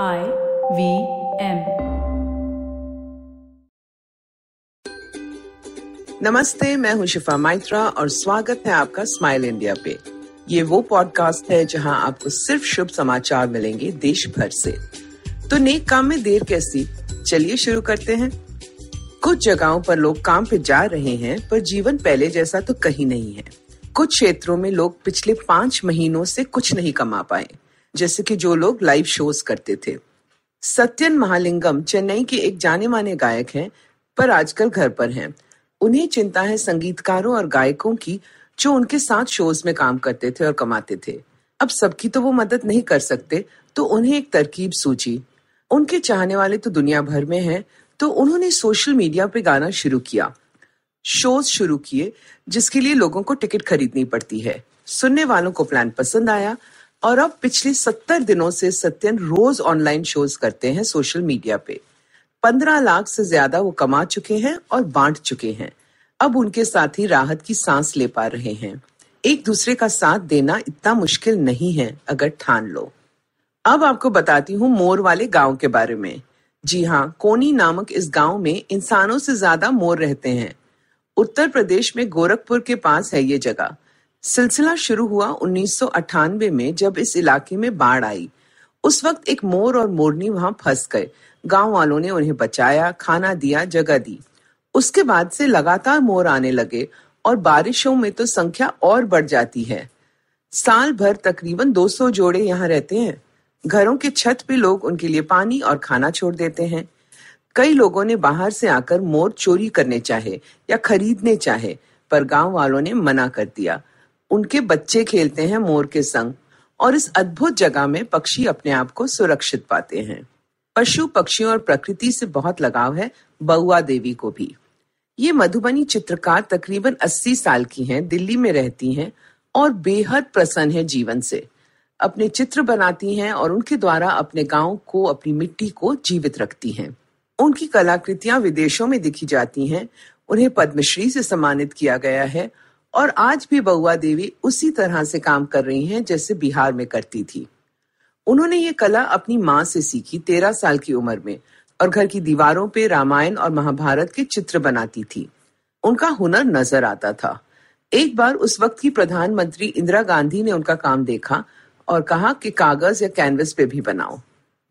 I V M नमस्ते, मैं हूँ शिफा माइत्रा और स्वागत है आपका स्माइल इंडिया पे। ये वो पॉडकास्ट है जहाँ आपको सिर्फ़ शुभ समाचार मिलेंगे देश भर से। तो नेक काम में देर कैसी? चलिए शुरू करते हैं। कुछ जगहों पर लोग काम पे जा रहे हैं, पर जीवन पहले जैसा तो कहीं नहीं है। कुछ क्षेत्रों में लोग पिछले पाँच महीनों से कुछ नहीं कमा पाए। जैसे कि जो लोग लाइव शोज़ करते थे। सत्यन महालिंगम चेन्नई के एक जाने माने गायक हैं, पर आजकल घर पर हैं। उन्हें चिंता है संगीतकारों और गायकों की, जो उनके साथ शोज़ में काम करते थे और कमाते थे। अब सबकी तो वो मदद नहीं कर सकते तो उन्हें एक तरकीब सूझी। उनके चाहने वाले तो दुनिया भर में हैं तो उन्होंने सोशल मीडिया पे गाना शुरू किया। शोज़ शुरू किए, जिसके लिए लोगों को टिकट खरीदनी पड़ती है। सुनने वालों को प्लान पसंद आया और अब पिछले सत्तर दिनों से सत्यन रोज ऑनलाइन शोज़ करते हैं सोशल मीडिया पे। पंद्रह लाख से ज़्यादा वो कमा चुके हैं और बांट चुके हैं। अब उनके साथी राहत की सांस ले पा रहे हैं। एक दूसरे का साथ देना इतना मुश्किल नहीं है, अगर ठान लो। अब आपको बताती हूँ मोर वाले गाँव के बारे में। जी हाँ कोनी नामक इस गाँव में इंसानों से ज़्यादा मोर रहते हैं। उत्तर प्रदेश में गोरखपुर के पास है ये जगह। सिलसिला शुरू हुआ उन्नीस सौ अट्ठानवे में जब इस इलाके में बाढ़ आई। उस वक्त एक मोर और मोरनी वहाँ फंस गए। गाँव वालों ने उन्हें बचाया, खाना दिया, जगह दी। उसके बाद से लगातार मोर आने लगे और बारिशों में तो संख्या और बढ़ जाती है। साल भर तकरीबन 200 जोड़े यहाँ रहते हैं। घरों के छत पे लोग उनके लिए पानी और खाना छोड़ देते हैं। कई लोगों ने बाहर से आकर मोर चोरी करने चाहे या खरीदने चाहे, पर गाँव वालों ने मना कर दिया। उनके बच्चे खेलते हैं मोर के संग और इस अद्भुत जगह में पक्षी अपने आप को सुरक्षित पाते हैं। पशु पक्षियों और प्रकृति से बहुत लगाव है बउआ देवी को भी। ये मधुबनी चित्रकार तकरीबन 80 साल की हैं, दिल्ली में रहती हैं और बेहद प्रसन्न है जीवन से। अपने चित्र बनाती हैं और उनके द्वारा अपने गाँव को अपनी मिट्टी को जीवित रखती हैं। उनकी कलाकृतियाँ विदेशों में दिखी जाती हैं। उन्हें पद्मश्री से सम्मानित किया गया है और आज भी बउआ देवी उसी तरह से काम कर रही हैं जैसे बिहार में करती थी। उन्होंने ये कला अपनी माँ से सीखी तेरह साल की उम्र में और घर की दीवारों पे रामायण और महाभारत के चित्र बनाती थी। उनका हुनर नज़र आता था। एक बार उस वक्त की प्रधानमंत्री इंदिरा गांधी ने उनका काम देखा और कहा कि कागज़ या कैनवस पे भी बनाओ।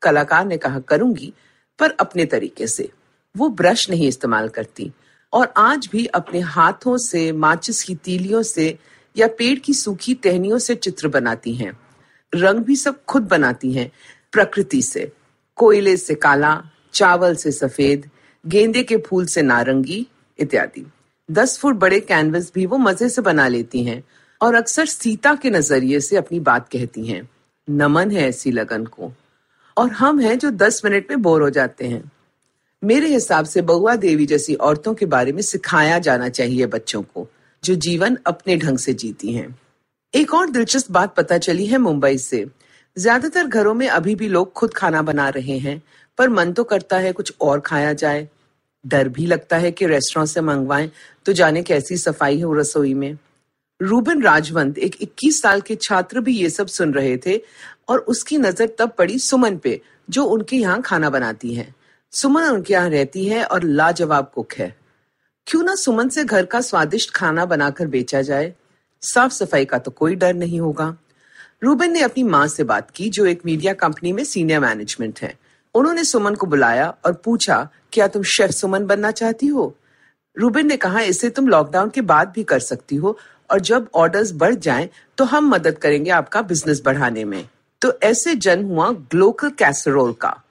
कलाकार ने कहा, करूँगी, पर अपने तरीके से। वो ब्रश नहीं इस्तेमाल करती। और आज भी अपने हाथों से, माचिस की तीलियों से या पेड़ की सूखी टहनियों से चित्र बनाती हैं। रंग भी सब खुद बनाती हैं, प्रकृति से। कोयले से काला, चावल से सफ़ेद, गेंदे के फूल से नारंगी इत्यादि। दस फुट बड़े कैनवस भी वो मज़े से बना लेती हैं और अक्सर सीता के नज़रिए से अपनी बात कहती हैं। नमन है ऐसी लगन को। और हम हैं जो दस मिनट में बोर हो जाते हैं। मेरे हिसाब से बउआ देवी जैसी औरतों के बारे में सिखाया जाना चाहिए बच्चों को, जो जीवन अपने ढंग से जीती हैं। एक और दिलचस्प बात पता चली है मुंबई से। ज़्यादातर घरों में अभी भी लोग खुद खाना बना रहे हैं, पर मन तो करता है कुछ और खाया जाए। डर भी लगता है कि रेस्टोरेंट से मंगवाएँ तो जाने कैसी सफ़ाई है रसोई में। रूबन राजवंत एक 21 साल के छात्र भी ये सब सुन रहे थे, और उसकी नज़र तब पड़ी सुमन पे, जो उनके यहाँ खाना बनाती है। सुमन उनके यहाँ रहती है और लाजवाब कुक है। क्यों ना सुमन से घर का स्वादिष्ट खाना बनाकर बेचा जाए। साफ़ सफ़ाई का तो कोई डर नहीं होगा। रूबन ने अपनी माँ से बात की, जो एक मीडिया कंपनी में सीनियर मैनेजमेंट है। उन्होंने सुमन को बुलाया और पूछा, क्या तुम शेफ सुमन बनना चाहती हो? रूबिन ने कहा, इसे तुम लॉकडाउन के बाद भी कर सकती हो, और जब ऑर्डर्स बढ़ जाएँ तो हम मदद करेंगे आपका बिज़नेस बढ़ाने में। तो ऐसे जन्म हुआ ग्लोकल कैसरोल का।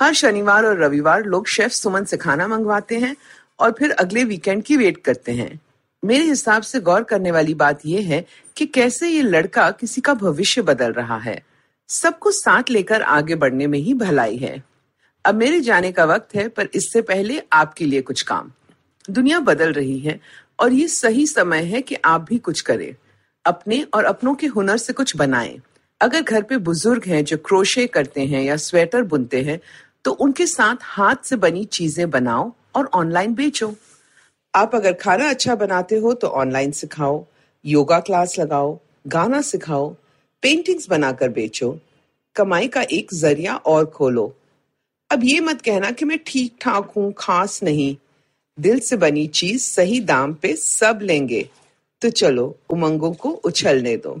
हर शनिवार और रविवार लोग शेफ सुमन से खाना मंगवाते हैं और फिर अगले वीकेंड की वेट करते हैं। मेरे हिसाब से गौर करने वाली बात यह है कि कैसे ये लड़का किसी का भविष्य बदल रहा है। सबको साथ लेकर आगे बढ़ने में ही भलाई है। अब मेरे जाने का वक्त है, पर इससे पहले आपके लिए कुछ काम। दुनिया बदल रही है और ये सही समय है कि आप भी कुछ करें। अपने और अपनों के हुनर से कुछ बनाएँ। अगर घर पे बुज़ुर्ग हैं जो क्रोशे करते हैं या स्वेटर बुनते हैं तो उनके साथ हाथ से बनी चीज़ें बनाओ और ऑनलाइन बेचो। आप अगर खाना अच्छा बनाते हो तो ऑनलाइन सिखाओ योगा क्लास लगाओ, गाना सिखाओ पेंटिंग्स बनाकर बेचो। कमाई का एक ज़रिया और खोलो। अब ये मत कहना कि मैं ठीक ठाक हूँ, खास नहीं। दिल से बनी चीज़ सही दाम पे सब लेंगे। तो चलो, उमंगों को उछलने दो।